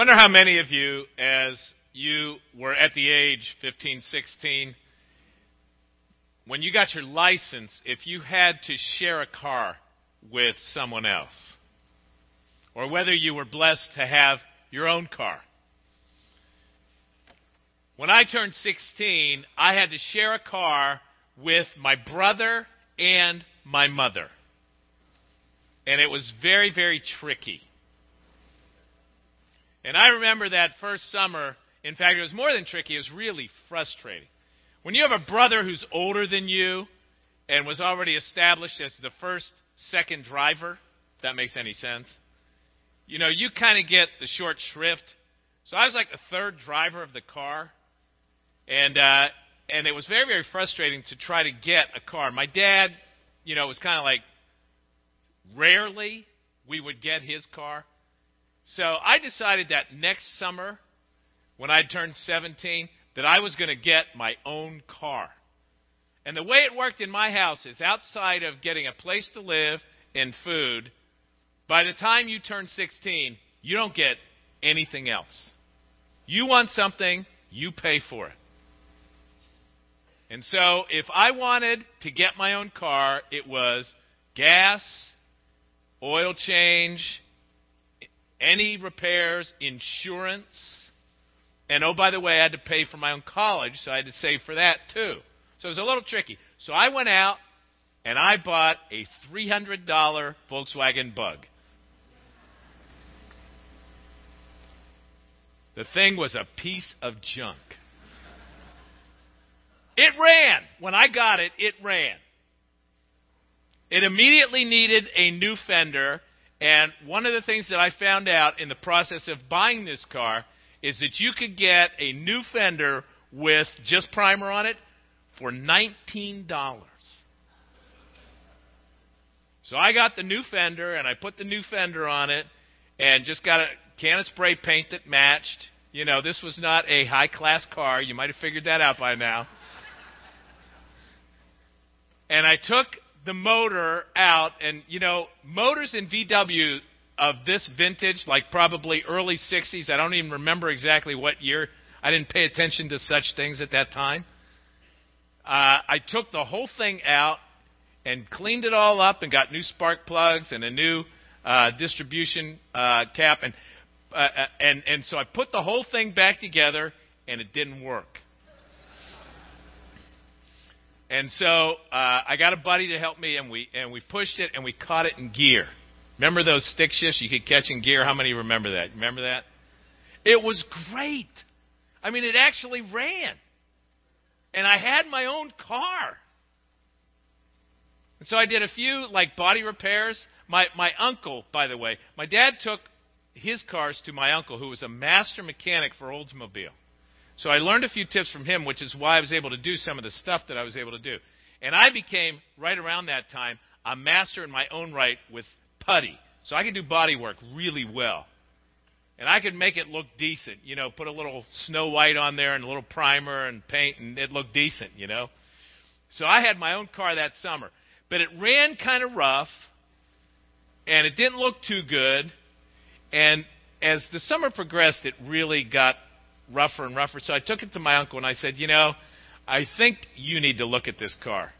Wonder how many of you, as you were at the age 15, 16, when you got your license, if you had to share a car with someone else, or whether you were blessed to have your own car. When I turned 16, I had to share a car with my brother and my mother. And it was very, very tricky. And I remember that first summer. In fact, it was more than tricky, it was really frustrating. When you have a brother who's older than you and was already established as the first, second driver, if that makes any sense, you know, you kind of get the short shrift. So I was like the third driver of the car. And, uh, and it was very, very frustrating to try to get a car. My dad, you know, was kind of like rarely we would get his car. So I decided that next summer, when I turned 17, that I was going to get my own car. And the way it worked in my house is outside of getting a place to live and food, by the time you turn 16, you don't get anything else. You want something, you pay for it. And so if I wanted to get my own car, it was gas, oil change, any repairs, insurance, and oh, by the way, I had to pay for my own college, so I had to save for that too. So it was a little tricky. So I went out and I bought a $300 Volkswagen Bug. The thing was a piece of junk. It ran. When I got it, it ran. It immediately needed a new fender, and one of the things that I found out in the process of buying this car is that you could get a new fender with just primer on it for $19. So I got the new fender and I put the new fender on it and just got a can of spray paint that matched. You know, this was not a high class car. You might have figured that out by now. and I took the motor out, and you know, motors in VW of this vintage, like probably early 60s, I don't even remember exactly what year. I didn't pay attention to such things at that time. Uh, I took the whole thing out and cleaned it all up and got new spark plugs and a new uh, distribution uh, cap and uh, uh, and and so I put the whole thing back together and it didn't work. And so uh, I got a buddy to help me, and we and we pushed it and we caught it in gear. Remember those stick shifts you could catch in gear? How many remember that? Remember that? It was great. I mean, it actually ran, and I had my own car. And so I did a few like body repairs. My my uncle, by the way, my dad took his cars to my uncle, who was a master mechanic for Oldsmobile. So I learned a few tips from him, which is why I was able to do some of the stuff that I was able to do. And I became, right around that time, a master in my own right with putty. So I could do body work really well. And I could make it look decent, you know, put a little snow white on there and a little primer and paint, and it looked decent, you know. So I had my own car that summer. But it ran kind of rough, and it didn't look too good. And as the summer progressed, it really got rougher and rougher. So I took it to my uncle and I said, You know, I think you need to look at this car.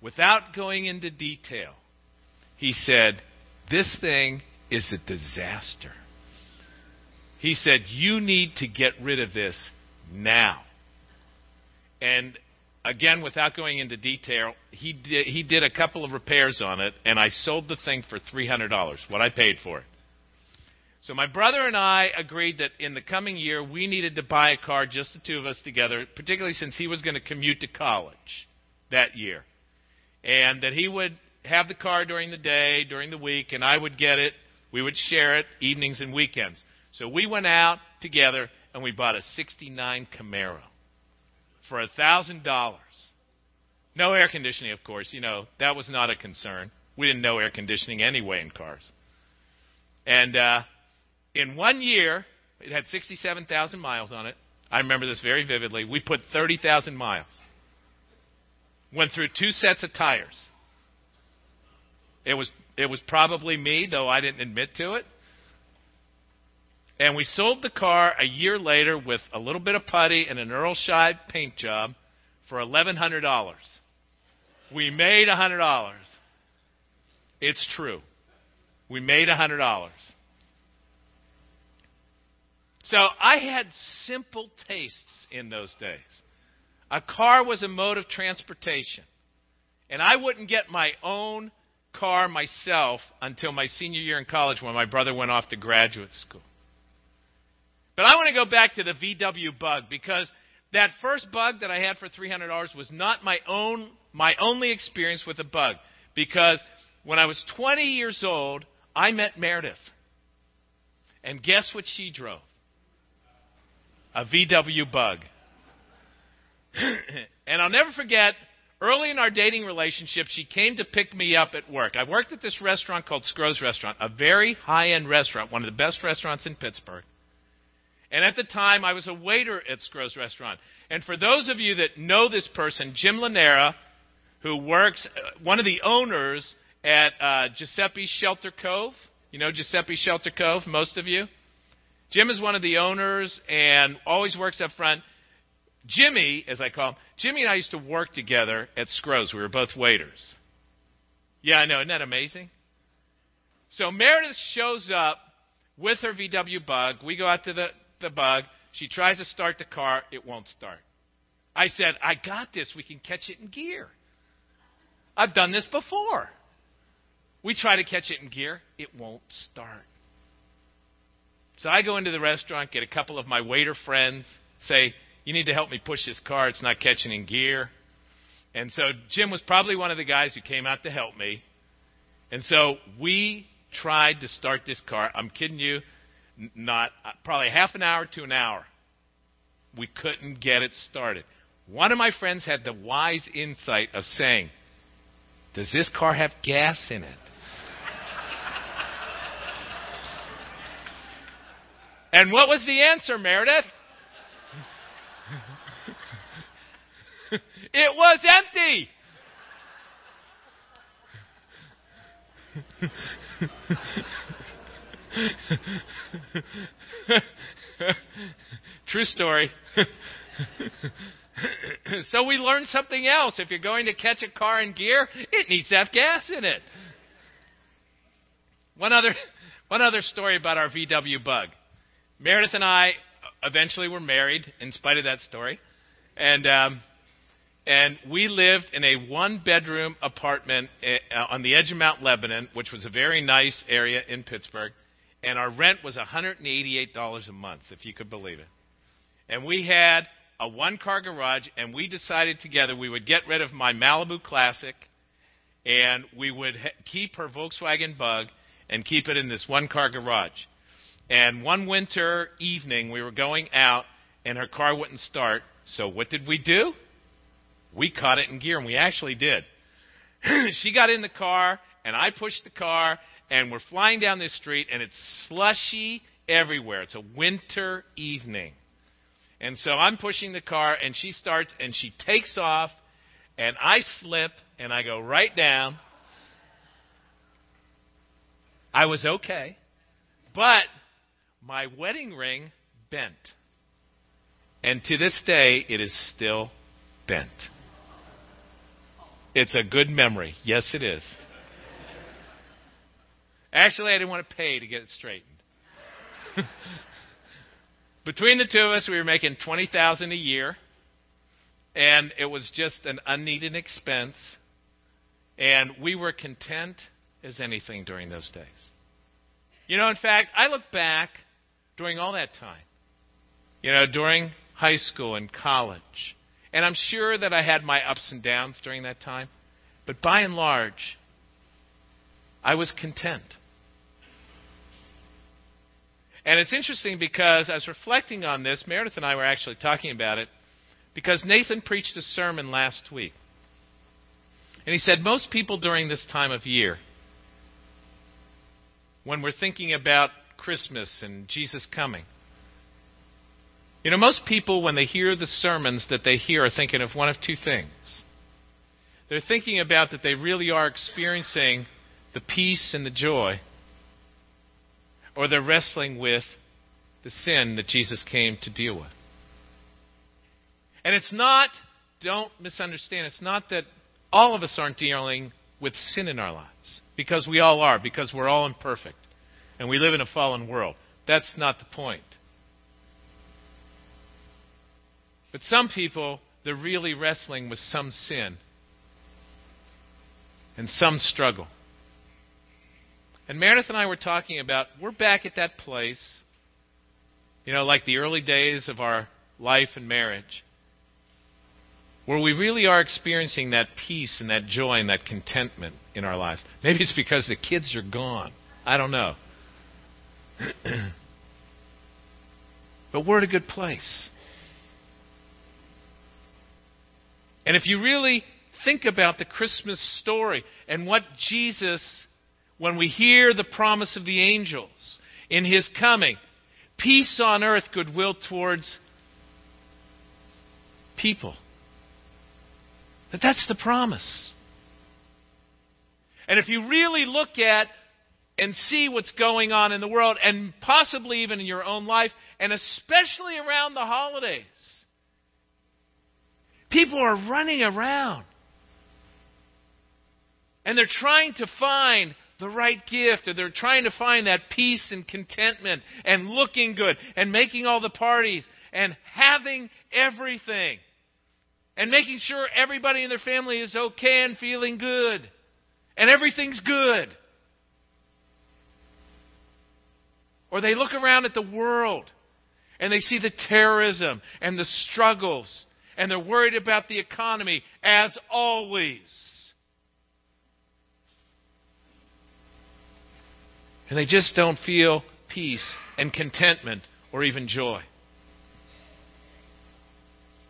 Without going into detail, he said, This thing is a disaster. He said, You need to get rid of this now. And again, without going into detail, he did, he did a couple of repairs on it, and I sold the thing for $300, what I paid for it. So my brother and I agreed that in the coming year we needed to buy a car, just the two of us together, particularly since he was going to commute to college that year. And that he would have the car during the day, during the week, and I would get it. We would share it evenings and weekends. So we went out together and we bought a 69 Camaro for a $1,000. No air conditioning, of course. You know, that was not a concern. We didn't know air conditioning anyway in cars. And uh, in one year, it had 67,000 miles on it. I remember this very vividly. We put 30,000 miles. Went through two sets of tires. It was it was probably me, though I didn't admit to it. And we sold the car a year later with a little bit of putty and an Earl Scheib paint job for $1,100. We made $100. It's true. We made $100. So I had simple tastes in those days. A car was a mode of transportation. And I wouldn't get my own car myself until my senior year in college when my brother went off to graduate school. But I want to go back to the VW bug because that first bug that I had for $300 was not my own my only experience with a bug because when I was 20 years old, I met Meredith. And guess what she drove? A VW bug. and I'll never forget, early in our dating relationship, she came to pick me up at work. I worked at this restaurant called Scro's Restaurant, a very high end restaurant, one of the best restaurants in Pittsburgh. And at the time, I was a waiter at Scro's Restaurant. And for those of you that know this person, Jim Lanera, who works, uh, one of the owners at uh, Giuseppe Shelter Cove. You know Giuseppe Shelter Cove, most of you? Jim is one of the owners and always works up front. Jimmy, as I call him, Jimmy and I used to work together at Scro's. We were both waiters. Yeah, I know. Isn't that amazing? So Meredith shows up with her VW bug. We go out to the, the bug. She tries to start the car. It won't start. I said, I got this. We can catch it in gear. I've done this before. We try to catch it in gear, it won't start. So I go into the restaurant, get a couple of my waiter friends, say, You need to help me push this car, it's not catching in gear. And so Jim was probably one of the guys who came out to help me. And so we tried to start this car. I'm kidding you, not uh, probably half an hour to an hour. We couldn't get it started. One of my friends had the wise insight of saying, Does this car have gas in it? And what was the answer, Meredith? it was empty. True story. so we learned something else. If you're going to catch a car in gear, it needs to have gas in it. One other, one other story about our VW bug. Meredith and I eventually were married, in spite of that story, and um, and we lived in a one-bedroom apartment uh, on the edge of Mount Lebanon, which was a very nice area in Pittsburgh, and our rent was $188 a month, if you could believe it. And we had a one-car garage, and we decided together we would get rid of my Malibu Classic, and we would keep her Volkswagen Bug and keep it in this one-car garage. And one winter evening, we were going out, and her car wouldn't start. So what did we do? We caught it in gear, and we actually did. she got in the car, and I pushed the car, and we're flying down this street, and it's slushy everywhere. It's a winter evening. And so I'm pushing the car, and she starts, and she takes off, and I slip, and I go right down. I was okay. But my wedding ring bent. And to this day, it is still bent. It's a good memory. Yes, it is. Actually, I didn't want to pay to get it straightened. Between the two of us, we were making twenty thousand a year, and it was just an unneeded expense. And we were content as anything during those days. You know, in fact, I look back during all that time. You know, during high school and college. And I'm sure that I had my ups and downs during that time. But by and large, I was content. And it's interesting because I was reflecting on this. Meredith and I were actually talking about it because Nathan preached a sermon last week. And he said most people during this time of year, when we're thinking about Christmas and Jesus coming. You know, most people, when they hear the sermons that they hear, are thinking of one of two things. They're thinking about that they really are experiencing the peace and the joy, or they're wrestling with the sin that Jesus came to deal with. And it's not, don't misunderstand, it's not that all of us aren't dealing with sin in our lives, because we all are, because we're all imperfect, and we live in a fallen world. That's not the point. But some people, they're really wrestling with some sin and some struggle. And Meredith and I were talking about, we're back at that place, you know, like the early days of our life and marriage, where we really are experiencing that peace and that joy and that contentment in our lives. Maybe it's because the kids are gone. I don't know. but we're at a good place. And if you really think about the Christmas story and what Jesus, when we hear the promise of the angels in his coming, peace on earth, goodwill towards people. That that's the promise. And if you really look at and see what's going on in the world, and possibly even in your own life, and especially around the holidays, people are running around. And they're trying to find the right gift, or they're trying to find that peace and contentment, and looking good, and making all the parties, and having everything and making sure everybody in their family is okay and feeling good. And everything's good. Or they look around at the world and they see the terrorism and the struggles and they're worried about the economy as always. And they just don't feel peace and contentment or even joy.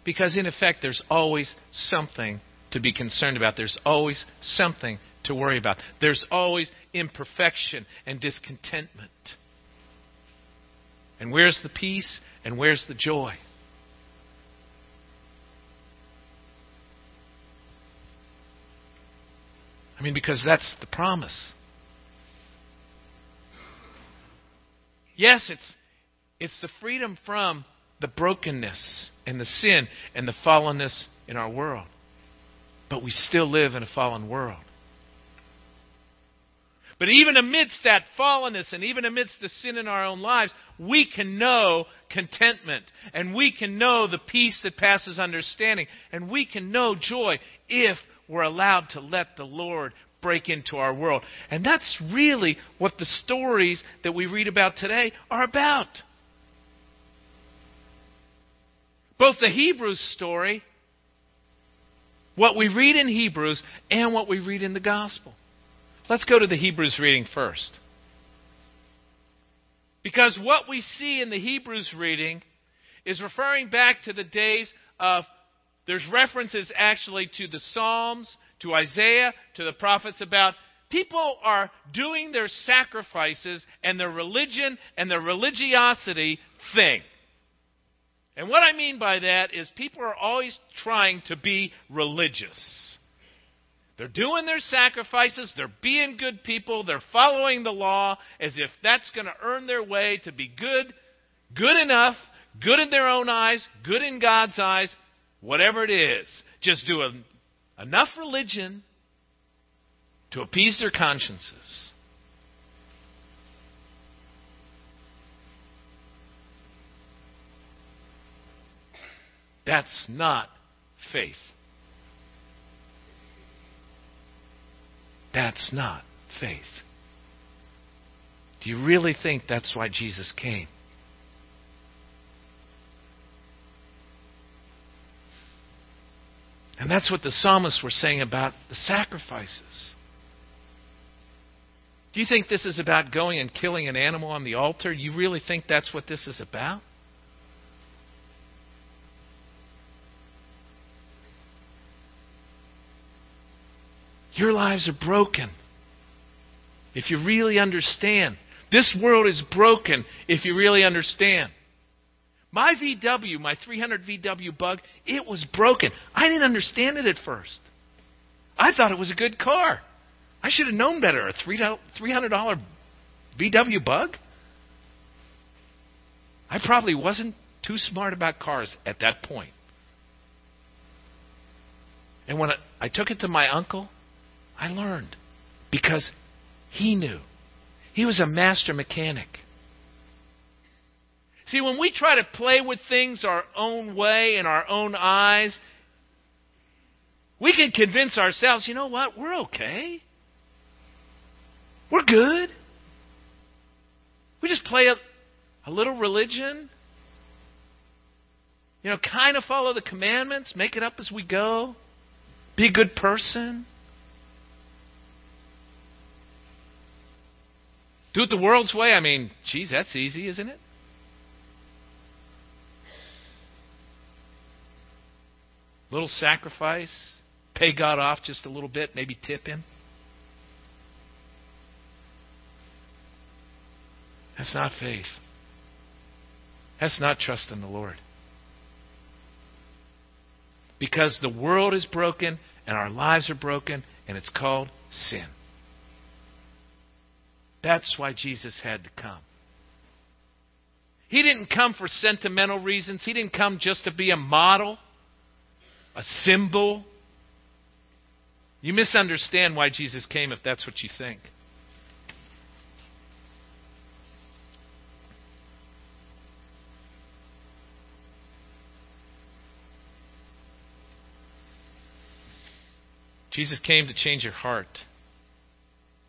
Because, in effect, there's always something to be concerned about. There's always something to worry about. There's always imperfection and discontentment. And where's the peace and where's the joy? I mean, because that's the promise. Yes, it's, it's the freedom from the brokenness and the sin and the fallenness in our world. But we still live in a fallen world. But even amidst that fallenness and even amidst the sin in our own lives, we can know contentment and we can know the peace that passes understanding and we can know joy if we're allowed to let the Lord break into our world. And that's really what the stories that we read about today are about. both the Hebrews story, what we read in Hebrews, and what we read in the Gospel. Let's go to the Hebrews reading first. Because what we see in the Hebrews reading is referring back to the days of, there's references actually to the Psalms, to Isaiah, to the prophets about people are doing their sacrifices and their religion and their religiosity thing. And what I mean by that is people are always trying to be religious. They're doing their sacrifices, they're being good people, they're following the law as if that's going to earn their way to be good, good enough, good in their own eyes, good in God's eyes, whatever it is. Just do a, enough religion to appease their consciences. That's not faith. That's not faith. Do you really think that's why Jesus came? And that's what the psalmists were saying about the sacrifices. Do you think this is about going and killing an animal on the altar? You really think that's what this is about? Your lives are broken. If you really understand. This world is broken if you really understand. My VW, my 300 VW bug, it was broken. I didn't understand it at first. I thought it was a good car. I should have known better. A $300 VW bug? I probably wasn't too smart about cars at that point. And when I took it to my uncle, I learned because he knew. He was a master mechanic. See, when we try to play with things our own way in our own eyes, we can convince ourselves, you know what, we're okay. We're good. We just play a, a little religion. You know, kind of follow the commandments, make it up as we go, be a good person. Do it the world's way. I mean, geez, that's easy, isn't it? Little sacrifice, pay God off just a little bit, maybe tip him. That's not faith. That's not trust in the Lord. Because the world is broken and our lives are broken, and it's called sin. That's why Jesus had to come. He didn't come for sentimental reasons. He didn't come just to be a model, a symbol. You misunderstand why Jesus came if that's what you think. Jesus came to change your heart.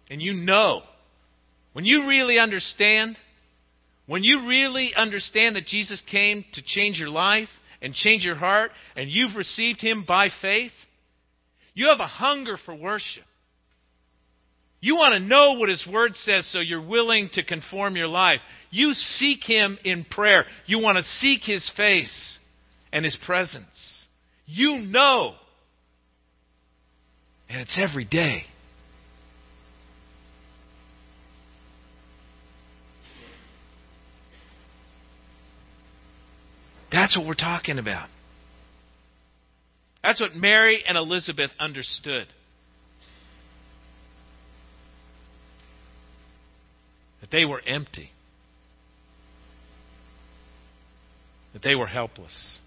And you know, when you really understand, when you really understand that Jesus came to change your life and change your heart, and you've received Him by faith, you have a hunger for worship. You want to know what His Word says so you're willing to conform your life. You seek Him in prayer. You want to seek His face and His presence. You know and it's every day. That's what we're talking about. That's what Mary and Elizabeth understood. That they were empty. That they were helpless.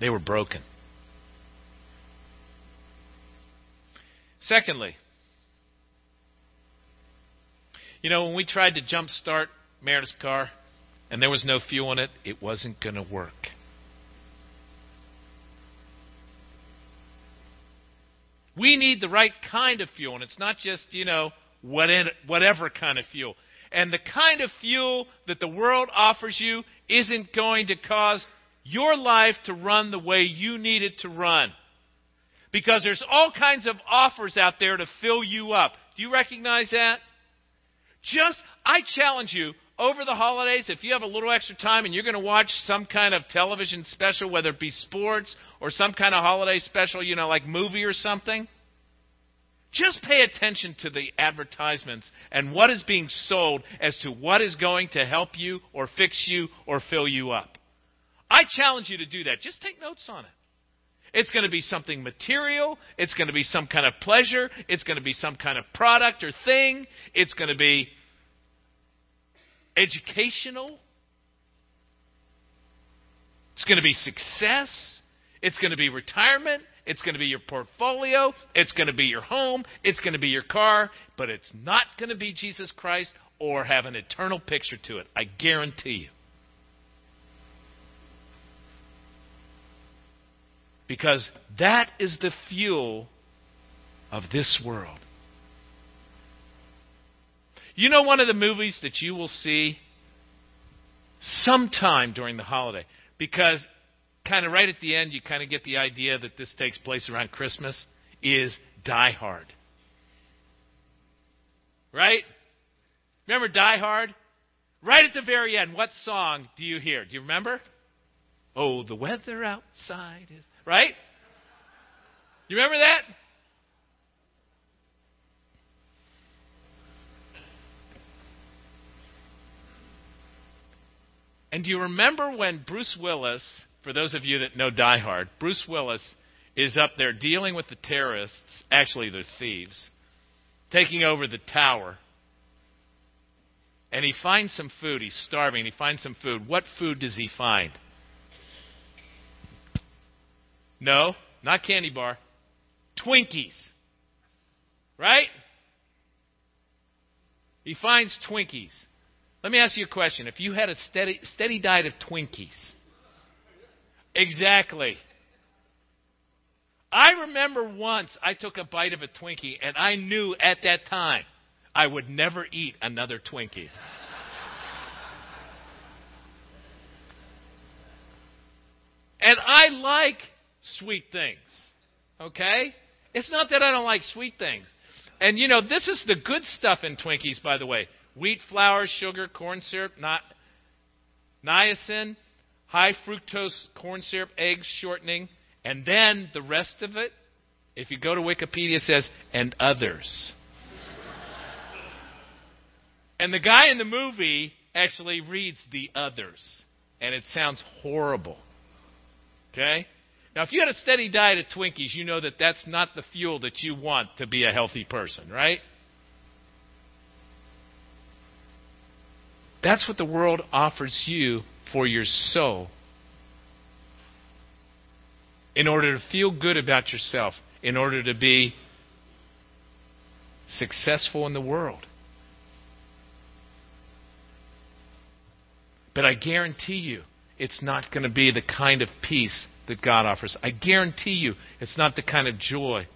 They were broken. Secondly, you know, when we tried to jump start Meredith's car and there was no fuel in it, it wasn't going to work. We need the right kind of fuel, and it's not just, you know, whatever kind of fuel. And the kind of fuel that the world offers you isn't going to cause your life to run the way you need it to run. Because there's all kinds of offers out there to fill you up. Do you recognize that? Just, I challenge you, over the holidays, if you have a little extra time and you're going to watch some kind of television special, whether it be sports or some kind of holiday special, you know, like movie or something, just pay attention to the advertisements and what is being sold as to what is going to help you or fix you or fill you up. I challenge you to do that. Just take notes on it. It's going to be something material. It's going to be some kind of pleasure. It's going to be some kind of product or thing. It's going to be educational. It's going to be success. It's going to be retirement. It's going to be your portfolio. It's going to be your home. It's going to be your car. But it's not going to be Jesus Christ or have an eternal picture to it. I guarantee you. Because that is the fuel of this world. You know, one of the movies that you will see sometime during the holiday, because kind of right at the end, you kind of get the idea that this takes place around Christmas, is Die Hard. Right? Remember Die Hard? Right at the very end, what song do you hear? Do you remember? Oh, the weather outside is. Right? You remember that? And do you remember when Bruce Willis, for those of you that know Die Hard, Bruce Willis is up there dealing with the terrorists, actually they're thieves, taking over the tower. And he finds some food. He's starving. He finds some food. What food does he find? No, not candy bar. Twinkies. Right? He finds Twinkies. Let me ask you a question. If you had a steady, steady diet of Twinkies, exactly. I remember once I took a bite of a Twinkie and I knew at that time I would never eat another Twinkie. and I like sweet things. Okay? It's not that I don't like sweet things. And you know, this is the good stuff in Twinkies, by the way wheat flour, sugar, corn syrup, not niacin, high fructose corn syrup, eggs, shortening, and then the rest of it, if you go to Wikipedia, it says, and others. and the guy in the movie actually reads the others, and it sounds horrible. Okay? Now, if you had a steady diet of Twinkies, you know that that's not the fuel that you want to be a healthy person, right? That's what the world offers you for your soul. In order to feel good about yourself, in order to be successful in the world. But I guarantee you, it's not going to be the kind of peace that God offers. I guarantee you it's not the kind of joy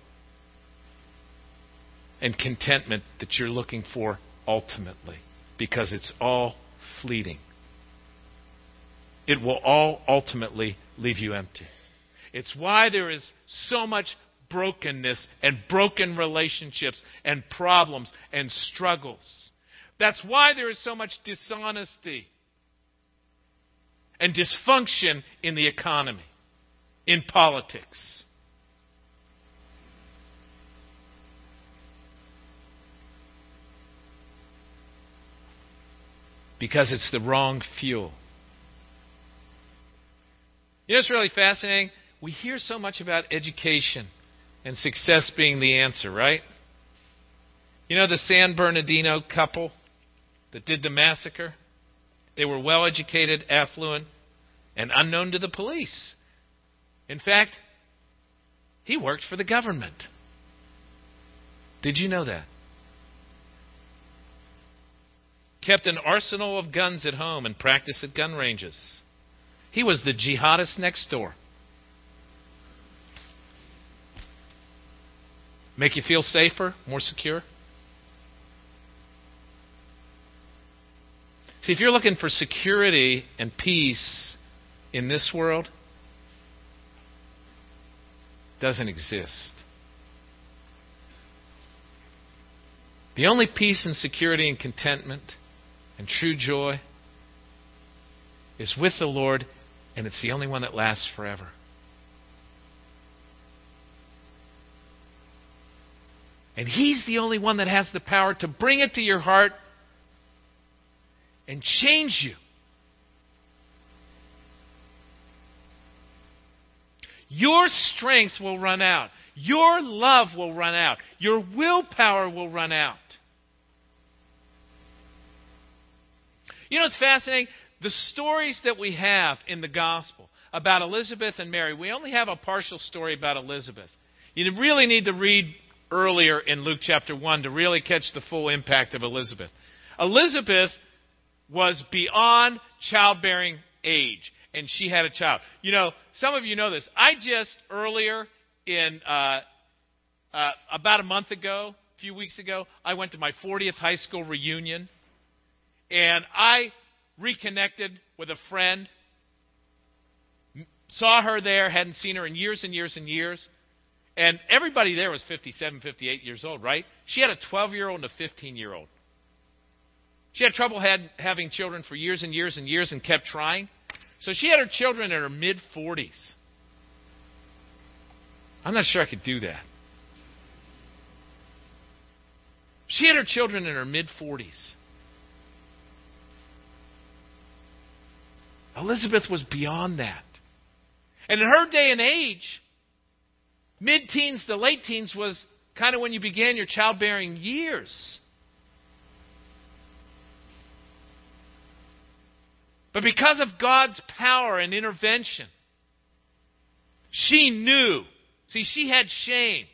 and contentment that you're looking for ultimately because it's all fleeting. It will all ultimately leave you empty. It's why there is so much brokenness and broken relationships and problems and struggles. That's why there is so much dishonesty and dysfunction in the economy in politics. Because it's the wrong fuel. You know, it's really fascinating. We hear so much about education and success being the answer, right? You know the San Bernardino couple that did the massacre? They were well educated, affluent, and unknown to the police. In fact, he worked for the government. Did you know that? Kept an arsenal of guns at home and practiced at gun ranges. He was the jihadist next door. Make you feel safer, more secure? See, if you're looking for security and peace in this world, doesn't exist. The only peace and security and contentment and true joy is with the Lord, and it's the only one that lasts forever. And He's the only one that has the power to bring it to your heart and change you. Your strength will run out. Your love will run out. Your willpower will run out. You know, it's fascinating. The stories that we have in the gospel about Elizabeth and Mary, we only have a partial story about Elizabeth. You really need to read earlier in Luke chapter 1 to really catch the full impact of Elizabeth. Elizabeth was beyond childbearing age and she had a child. You know, some of you know this. I just earlier in uh, uh, about a month ago, a few weeks ago, I went to my 40th high school reunion, and I reconnected with a friend. Saw her there, hadn't seen her in years and years and years. And everybody there was 57, 58 years old, right? She had a 12 year old and a 15 year old. She had trouble had, having children for years and years and years and kept trying. So she had her children in her mid 40s. I'm not sure I could do that. She had her children in her mid 40s. Elizabeth was beyond that. And in her day and age, mid teens to late teens was kind of when you began your childbearing years. But because of God's power and intervention, she knew. See, she had shame.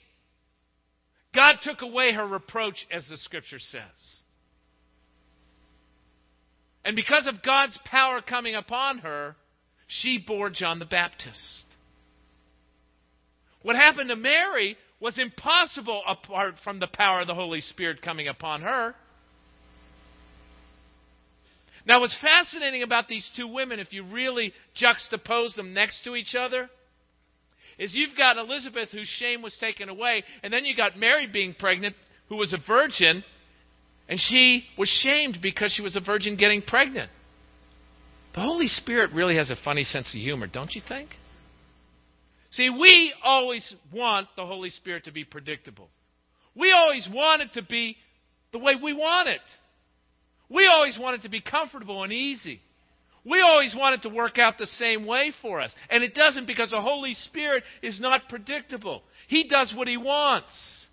God took away her reproach, as the scripture says. And because of God's power coming upon her, she bore John the Baptist. What happened to Mary was impossible apart from the power of the Holy Spirit coming upon her. Now, what's fascinating about these two women, if you really juxtapose them next to each other, is you've got Elizabeth whose shame was taken away, and then you got Mary being pregnant, who was a virgin, and she was shamed because she was a virgin getting pregnant. The Holy Spirit really has a funny sense of humor, don't you think? See, we always want the Holy Spirit to be predictable. We always want it to be the way we want it. We always want it to be comfortable and easy. We always want it to work out the same way for us. And it doesn't because the Holy Spirit is not predictable. He does what He wants.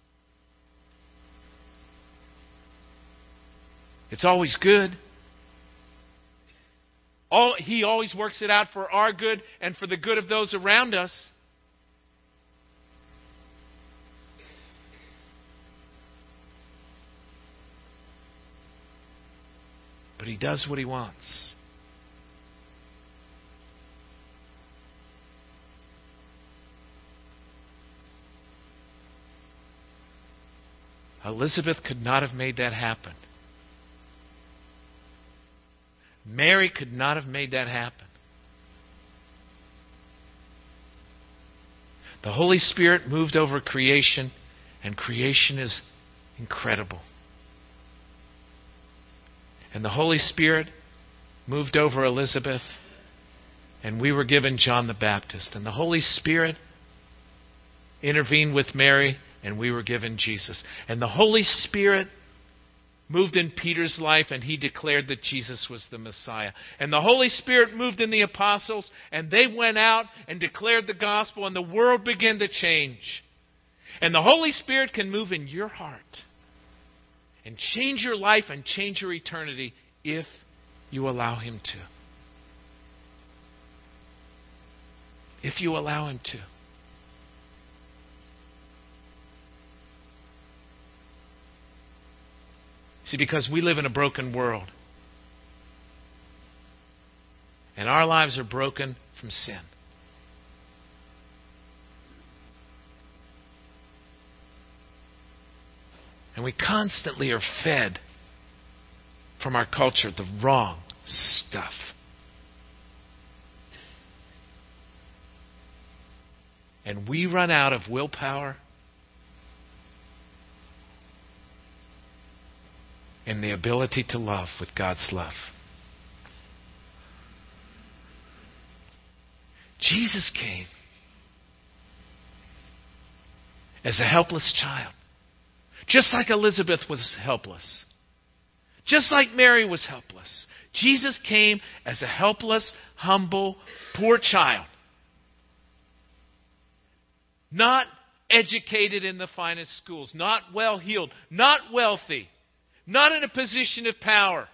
It's always good. All, he always works it out for our good and for the good of those around us. He does what he wants. Elizabeth could not have made that happen. Mary could not have made that happen. The Holy Spirit moved over creation, and creation is incredible. And the Holy Spirit moved over Elizabeth, and we were given John the Baptist. And the Holy Spirit intervened with Mary, and we were given Jesus. And the Holy Spirit moved in Peter's life, and he declared that Jesus was the Messiah. And the Holy Spirit moved in the apostles, and they went out and declared the gospel, and the world began to change. And the Holy Spirit can move in your heart and change your life and change your eternity if you allow Him to. If you allow Him to. See, because we live in a broken world. And our lives are broken from sin. And we constantly are fed from our culture the wrong stuff. And we run out of willpower and the ability to love with God's love. Jesus came as a helpless child. Just like Elizabeth was helpless. Just like Mary was helpless. Jesus came as a helpless, humble, poor child. Not educated in the finest schools, not well heeled, not wealthy, not in a position of power.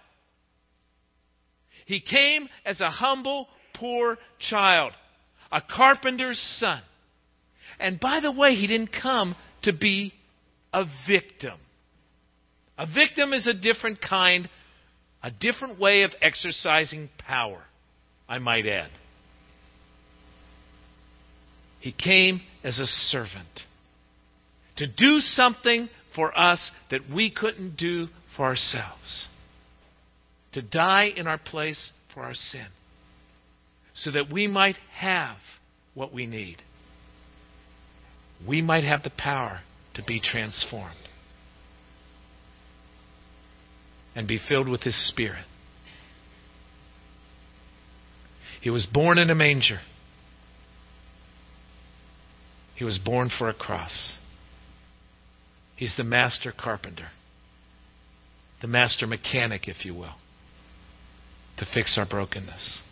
He came as a humble, poor child, a carpenter's son. And by the way, he didn't come to be a victim. A victim is a different kind, a different way of exercising power, I might add. He came as a servant to do something for us that we couldn't do for ourselves, to die in our place for our sin, so that we might have what we need. We might have the power to be transformed and be filled with His Spirit. He was born in a manger. He was born for a cross. He's the master carpenter, the master mechanic, if you will, to fix our brokenness.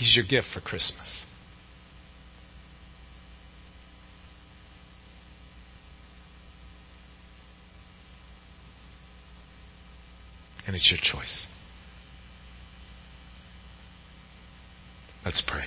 He's your gift for Christmas. And it's your choice. Let's pray.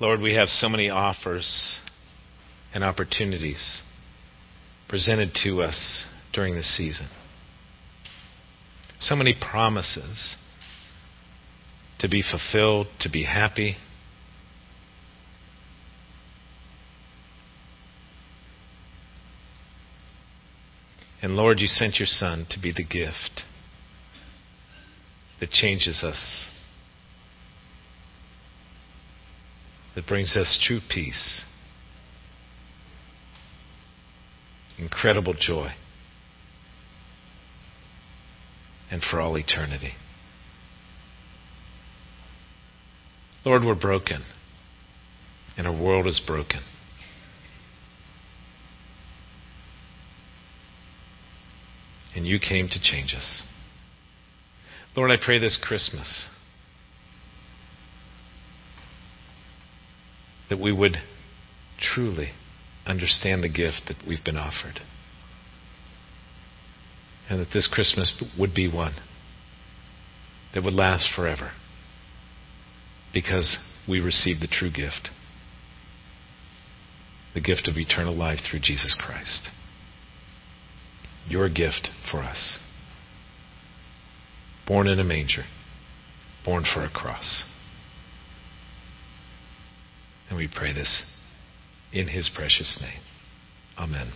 Lord, we have so many offers and opportunities presented to us during this season. So many promises to be fulfilled, to be happy. And Lord, you sent your Son to be the gift that changes us that brings us true peace, incredible joy, and for all eternity. Lord, we're broken, and our world is broken. And you came to change us. Lord, I pray this Christmas that we would truly understand the gift that we've been offered. And that this Christmas would be one that would last forever because we received the true gift the gift of eternal life through Jesus Christ. Your gift for us. Born in a manger, born for a cross. And we pray this in his precious name. Amen.